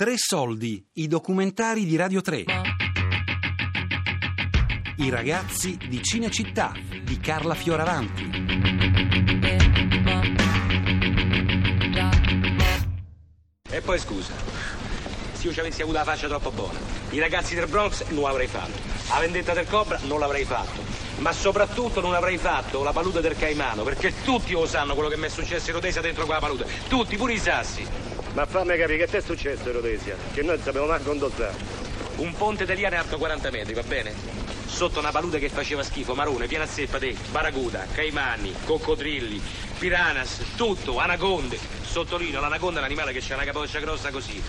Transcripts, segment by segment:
Tre soldi, i documentari di Radio 3. I ragazzi di Cinecittà di Carla Fioravanti. E poi scusa, se io ci avessi avuto la faccia troppo buona, i ragazzi del Bronx non l'avrei fatto, la vendetta del Cobra non l'avrei fatto, ma soprattutto non avrei fatto la palude del Caimano, perché tutti lo sanno quello che mi è successo in Rhodesia dentro quella palude, tutti, pure i sassi. Ma fammi capire che ti è successo in Rhodesia, che noi non sappiamo manco indossare. Un ponte di liane alto 40 metri, va bene? Sotto una palude che faceva schifo, marone, piena zeppa di baracuda, caimani, coccodrilli, piranas, tutto, anaconde. Sottolineo, l'anaconda è un animale che c'ha una capoccia grossa così.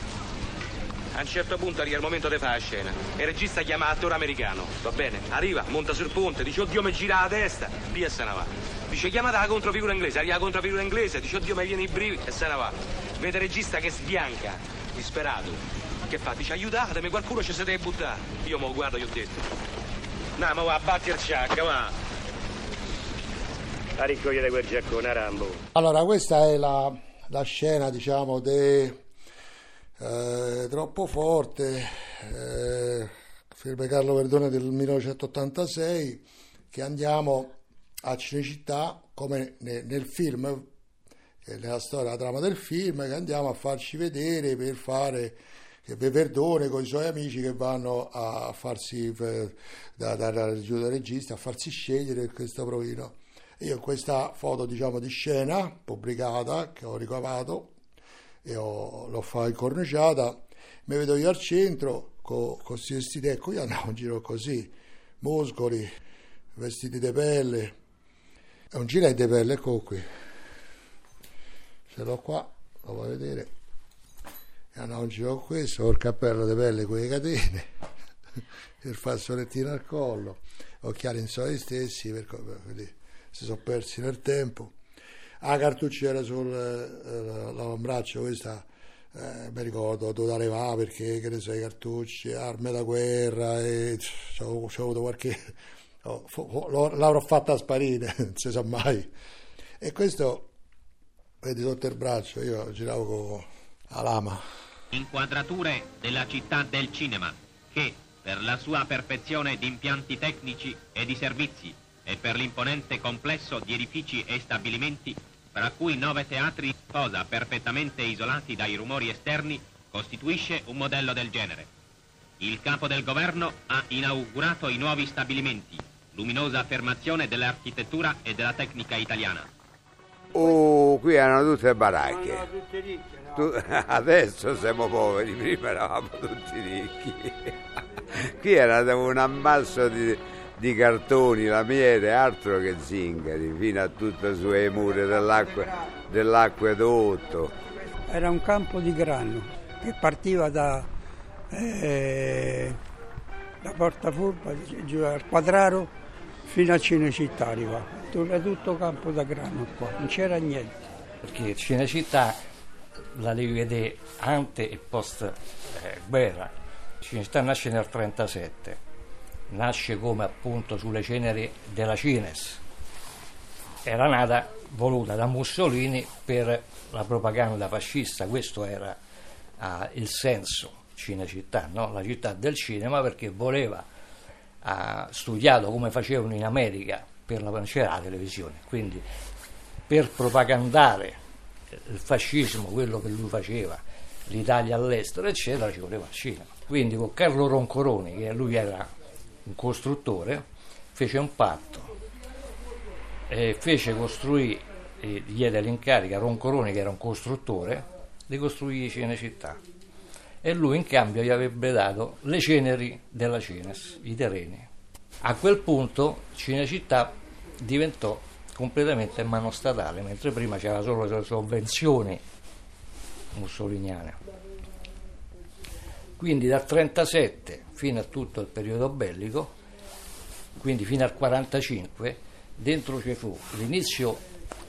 A un certo punto arriva il momento di fare la scena. Il regista chiama attore americano, va bene? Arriva, monta sul ponte, dice oddio mi gira la testa, via se ne va. Dice chiamata la controfigura inglese, arriva la controfigura inglese, dice oddio mi viene i brividi e se ne va. Vede il regista che sbianca, disperato. Che fa? Dice aiutatemi, qualcuno ci si deve buttare. Io mo guardo, gli ho detto. No, ma va, batti il ciacca, va. A raccogliere quel giaccone a Rambo. Allora, questa è la, la scena, diciamo, di eh, Troppo Forte, eh, film Carlo Verdone del 1986, che andiamo a Cinecittà, come ne- nel film, eh, nella storia, la trama del film, che andiamo a farci vedere per fare che Verdone con i suoi amici che vanno a farsi eh, da, da, da, da regista a farsi scegliere questo provino. Io in questa foto diciamo di scena pubblicata che ho ricavato e ho, l'ho fatto incorniciata, mi vedo io al centro con questi vestiti, ecco io andavo in giro così, muscoli, vestiti di pelle, è un gilet di pelle, ecco qui, ce l'ho qua, lo vuoi vedere, e giro con questo, col cappello di pelle con le catene, il fazzolettino al collo, occhiali in soldi stessi, per, per, per, si sono persi nel tempo. La cartucciera sul eh, questa eh, mi ricordo dove arrivava perché che ne so, i cartucci, armi da guerra, e c'ho avuto qualche. Oh, l'avrò fatta sparire, non si sa mai. E questo, vedi sotto il braccio, io giravo con la lama. Inquadrature della città del cinema, che per la sua perfezione di impianti tecnici e di servizi e per l'imponente complesso di edifici e stabilimenti, fra cui nove teatri, posa perfettamente isolati dai rumori esterni, costituisce un modello del genere. Il capo del governo ha inaugurato i nuovi stabilimenti, luminosa affermazione dell'architettura e della tecnica italiana. Oh, qui erano tutte baracche. Tu, adesso siamo poveri, prima eravamo tutti ricchi. qui era un ammasso di, di cartoni, lamiere, altro che zingari, fino a tutte sulle mura dell'acqua, dell'acquedotto. Era un campo di grano che partiva da, eh, da Porta Furba, giù al Quadraro, fino a Cinecittà arrivava. Era tutto campo da grano qua, non c'era niente. Perché Cinecittà la devi vedere ante e post eh, guerra. Cinecittà nasce nel 1937 nasce come appunto sulle ceneri della Cines. Era nata voluta da Mussolini per la propaganda fascista, questo era uh, il senso Cinecittà, no? la città del cinema, perché voleva, ha studiato come facevano in America per la, c'era la televisione, quindi per propagandare il fascismo, quello che lui faceva, l'Italia all'estero, eccetera, ci voleva il cinema. Quindi con Carlo Roncoroni, che lui era un costruttore, fece un patto e fece costruire, e diede l'incarico a Roncoroni, che era un costruttore, di costruire Cinecittà. E lui in cambio gli avrebbe dato le ceneri della Cines, i terreni. A quel punto Cinecittà diventò completamente mano statale, mentre prima c'era solo le sovvenzioni mussoliniane. Quindi dal 1937 fino a tutto il periodo bellico, quindi fino al 1945, dentro ci fu l'inizio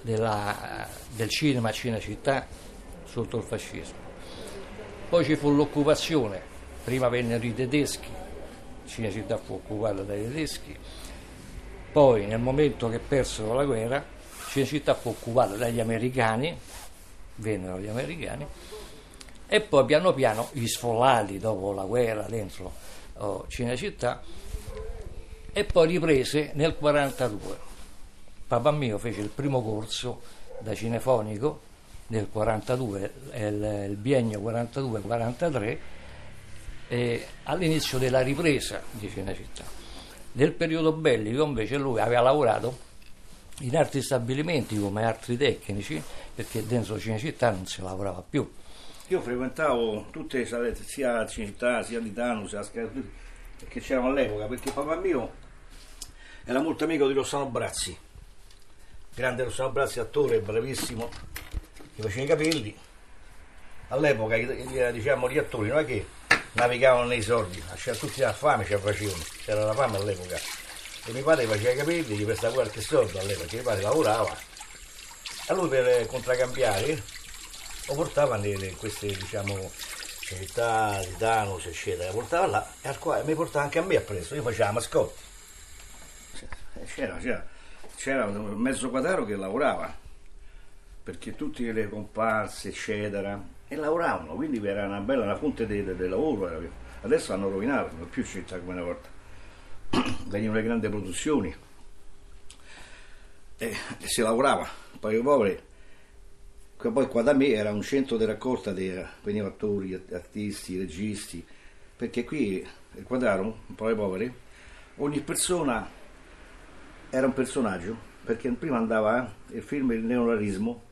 della, del cinema a Cinecittà sotto il fascismo. Poi ci fu l'occupazione, prima vennero i tedeschi, Cinecittà fu occupata dai tedeschi, poi nel momento che persero la guerra, Cinecittà fu occupata dagli americani, vennero gli americani, e poi piano piano gli sfollati dopo la guerra dentro oh, Cinecittà e poi riprese nel 42. Papà mio fece il primo corso da cinefonico nel 42, il, il biennio 42-43, eh, all'inizio della ripresa di Cinecittà. Nel periodo bellico invece lui aveva lavorato in altri stabilimenti come altri tecnici, perché dentro Cinecittà non si lavorava più. Io frequentavo tutte le salette, sia Cinecittà, sia di Tano, sia Scar- che c'erano all'epoca, perché papà mio era molto amico di Rossano Brazzi, grande Rossano Brazzi, attore, bravissimo, che faceva i capelli. All'epoca diciamo, gli attori non è che navigavano nei soldi, c'era tutti la fame, ce la facevano, c'era la fame all'epoca. E mio padre faceva i capelli, gli prestava qualche soldo all'epoca, perché mio padre lavorava. E lui per contraccambiare lo portava nelle queste diciamo città, Titanus, eccetera, lo portava là e al quale mi portava anche a me appresso, io facevo la mascotte. C'era, c'era, c'era un mezzo quadro che lavorava, perché tutte le comparse, eccetera, e lavoravano, quindi era una bella una fonte di- di lavoro. Adesso hanno rovinato, non è più città come una volta. Venivano le grandi produzioni e, e si lavorava, poi poveri poi qua da me era un centro di raccolta di venivano attori, artisti, registi, perché qui il po' i poveri, ogni persona era un personaggio, perché prima andava eh, il film Il neonarismo,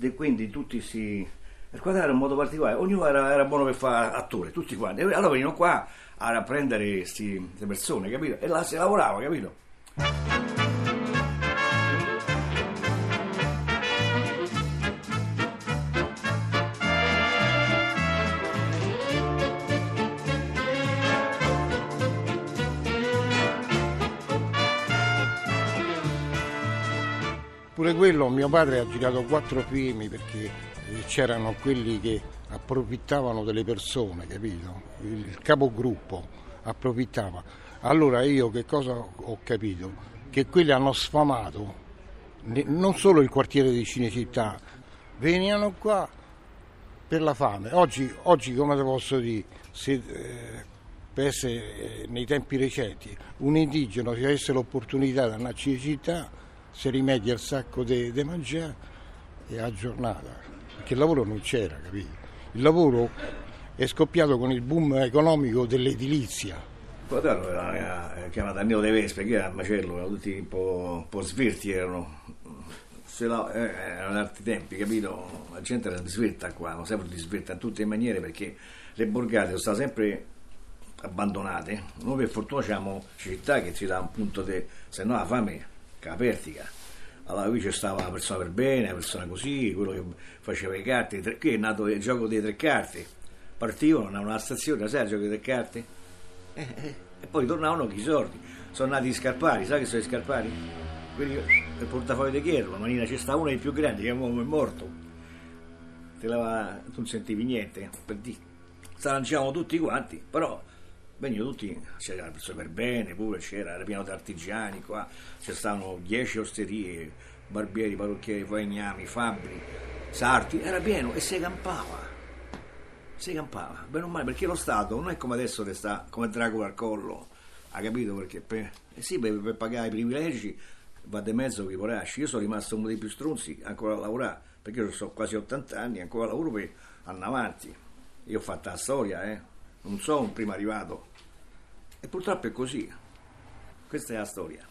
e quindi tutti si... Il quadraro era un modo particolare, ognuno era, era buono per fare attore, tutti quanti. Allora venivano qua a prendere queste persone, capito? E là si lavorava, capito? Pure quello, mio padre ha girato quattro film perché eh, c'erano quelli che approfittavano delle persone, capito? Il capogruppo approfittava. Allora io che cosa ho capito? Che quelli hanno sfamato non solo il quartiere di Cinecittà, venivano qua per la fame. Oggi, oggi come te posso dire, se eh, per essere eh, nei tempi recenti un indigeno se avesse l'opportunità di andare a Cinecittà si rimedia il sacco di mangiare e a giornata, perché il lavoro non c'era, capito? Il lavoro è scoppiato con il boom economico dell'edilizia. Il quadraro era, chiamato Anneo dei Vespe, che era a macello, erano tutti un po', un po' svirti, erano, la- eh, erano altri tempi, capito? La gente era disvirta qua, non sempre disvirta in tutte le maniere perché le borgate sono state sempre abbandonate. Noi per fortuna abbiamo città che ci dà un punto di... se no la fame che la pertica. Allora qui c'è stava la persona per bene, la persona così, quello che faceva i carte, i qui è nato il gioco delle tre carte. Partivano, andavano alla stazione, sai il gioco delle tre carte? Eh, eh, e poi tornavano con i soldi. Sono nati gli scarpari, sai che sono i scarpari? Quelli del portafoglio di Chierlo, Manina, c'è sta uno dei più grandi che è morto. Te la, tu non sentivi niente, per dire. Lanciavamo tutti quanti, però venivano tutti, c'era la persona per bene pure, c'era, era pieno di artigiani qua, ci stavano 10 osterie, barbieri, parrucchieri, falegnami, fabbri, sarti, era pieno e si campava si campava, bene o male, perché lo Stato non è come adesso che sta come Dracula al collo, ha capito? Perché per, eh sì, per, per pagare i privilegi va di mezzo con i poracci. Io sono rimasto uno dei più stronzi ancora a lavorare, perché io ho quasi 80 anni, ancora lavoro per andare avanti. Io ho fatto la storia, eh? Non sono un primo arrivato. E purtroppo è così. Questa è la storia.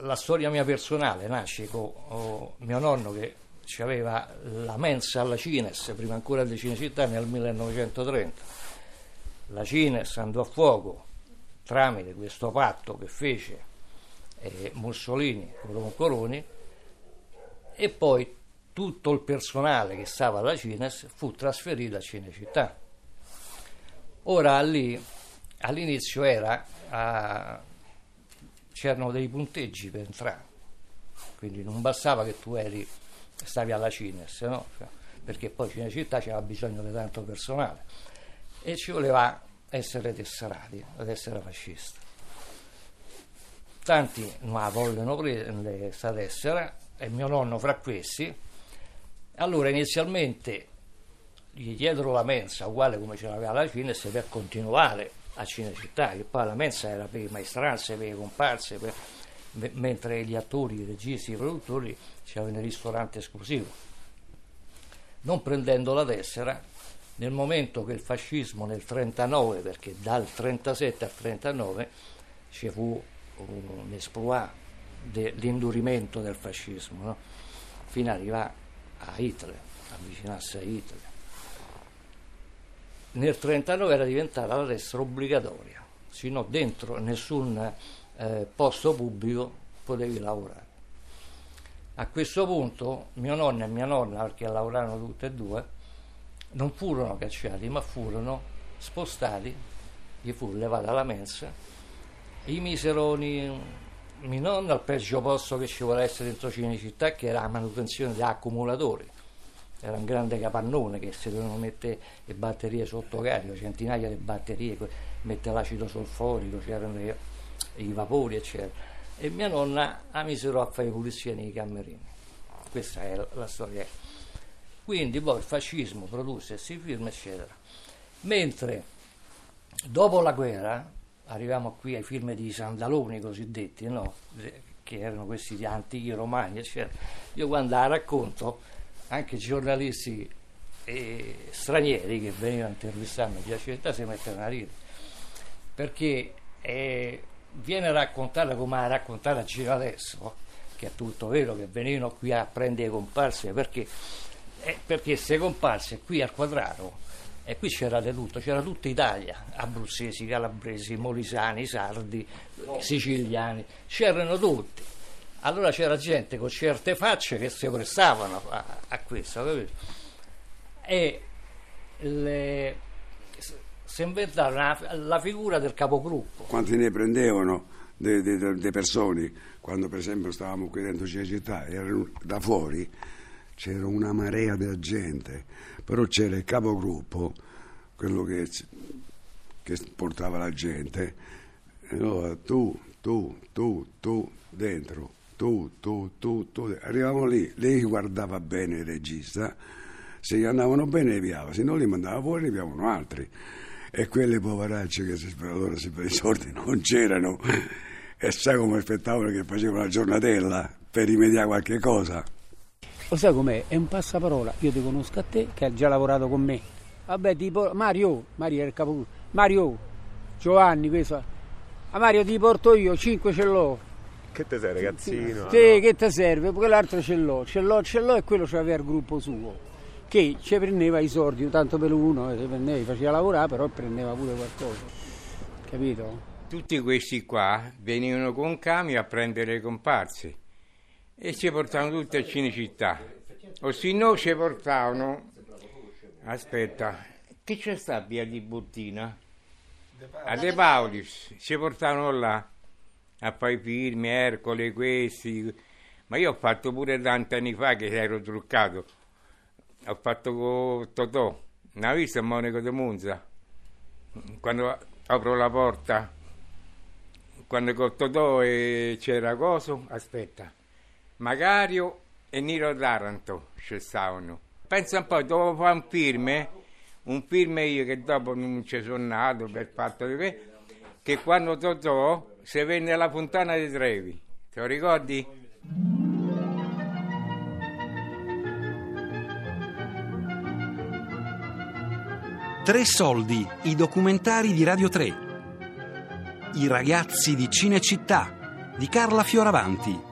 La storia mia personale nasce con oh, mio nonno che aveva la mensa alla Cines, prima ancora di Cinecittà, nel 1930. La Cines andò a fuoco tramite questo patto che fece eh, Mussolini con Coroni e poi tutto il personale che stava alla Cines fu trasferito a Cinecittà. Ora lì all'inizio era a- c'erano dei punteggi per entrare, quindi non bastava che tu eri, stavi alla Cines, no? perché poi Cinecittà c'era bisogno di tanto personale e ci voleva essere tesserati ad essere fascisti. Tanti la vogliono prendere questa tessera e mio nonno fra questi. Allora inizialmente gli diedero la mensa, uguale come ce l'aveva la Cines, per continuare a Cinecittà, che poi la mensa era per i maestranze, per i comparse, per, me- mentre gli attori, i registi, i produttori c'erano il ristorante esclusivo. Non prendendo la tessera, nel momento che il fascismo nel 39, perché dal 37 al 39 ci fu un esploit dell'indurimento del fascismo, no? fino ad arrivare a Hitler, avvicinarsi a Hitler. Nel 1939 era diventata la tessera obbligatoria, sino dentro nessun eh, posto pubblico potevi lavorare. A questo punto mio nonno e mia nonna, perché lavoravano tutte e due, non furono cacciati, ma furono spostati, gli fu levata la mensa, e gli misero mio nonno al peggio posto che ci vuole essere dentro Cinecittà, che era la manutenzione di accumulatori. Era un grande capannone che si dovevano mettere le batterie sotto carico, centinaia di batterie, mettere l'acido solforico, c'erano i, i vapori, eccetera e mia nonna la misero a fare pulizia nei camerini. Questa è la storia. Quindi poi il fascismo produsse questi film, eccetera. Mentre dopo la guerra, arriviamo qui ai film di Sandaloni cosiddetti, no? che erano questi antichi romani, eccetera. Io quando la racconto, anche giornalisti eh, stranieri che venivano a intervistarmi a Piacenza si mettono a ridere, perché eh, viene raccontata come la raccontata a giro adesso, che è tutto vero, che venivano qui a prendere comparse, perché, eh, perché queste comparse qui al quadrato, e qui c'era di tutto, c'era tutta Italia, abruzzesi, calabresi, molisani, sardi, siciliani, c'erano tutti. Allora c'era gente con certe facce che si prestavano a, a questo, capito? E le, si inventarono la, figura del capogruppo. Quanti ne prendevano delle persone quando per esempio stavamo qui dentro città, erano da fuori c'era una marea di gente, però c'era il capogruppo, quello che, che portava la gente, allora tu, tu, tu, tu, dentro, tu, tu, tu, tu, arrivavamo lì, lei guardava bene il regista, se gli andavano bene li piava, se non li mandava fuori li piavano altri e quelle poveracce che si, allora si per i soldi non c'erano e sai come aspettavano che facevano la giornatella per rimediare qualche cosa. Lo sai com'è? È un passaparola, io ti conosco a te che hai già lavorato con me. Vabbè, tipo Mario, Mario era il capo. Mario, Giovanni, questo. A Mario ti porto io, 5 ce l'ho. Che te sei ragazzino? Sì, no? che ti serve? Quell'altro ce l'ho, ce l'ho, ce l'ho e quello c'aveva il gruppo suo che ci prendeva i soldi tanto per uno, eh, prendeva, faceva lavorare, però prendeva pure qualcosa, capito? Tutti questi qua venivano con camion a prendere le comparse e ci portavano tutti a Cinecittà, o se no ci portavano, aspetta, che c'è sta via di Bottina? A De Paulis, ci portavano là a fare i film, Ercole, questi, ma io ho fatto pure tanti anni fa che ero truccato. Ho fatto con Totò, non hai visto Monaco de Monza? Quando apro la porta, quando con Totò c'era coso, aspetta, Magario e Niro Taranto ci stavano. Pensa un po', dovevo fare un film, un film io che dopo non ci sono nato per fatto di che, che quando Totò si venne alla Fontana di Trevi, te lo ricordi? Tre soldi, i documentari di Radio 3. I ragazzi di Cinecittà di Carla Fioravanti.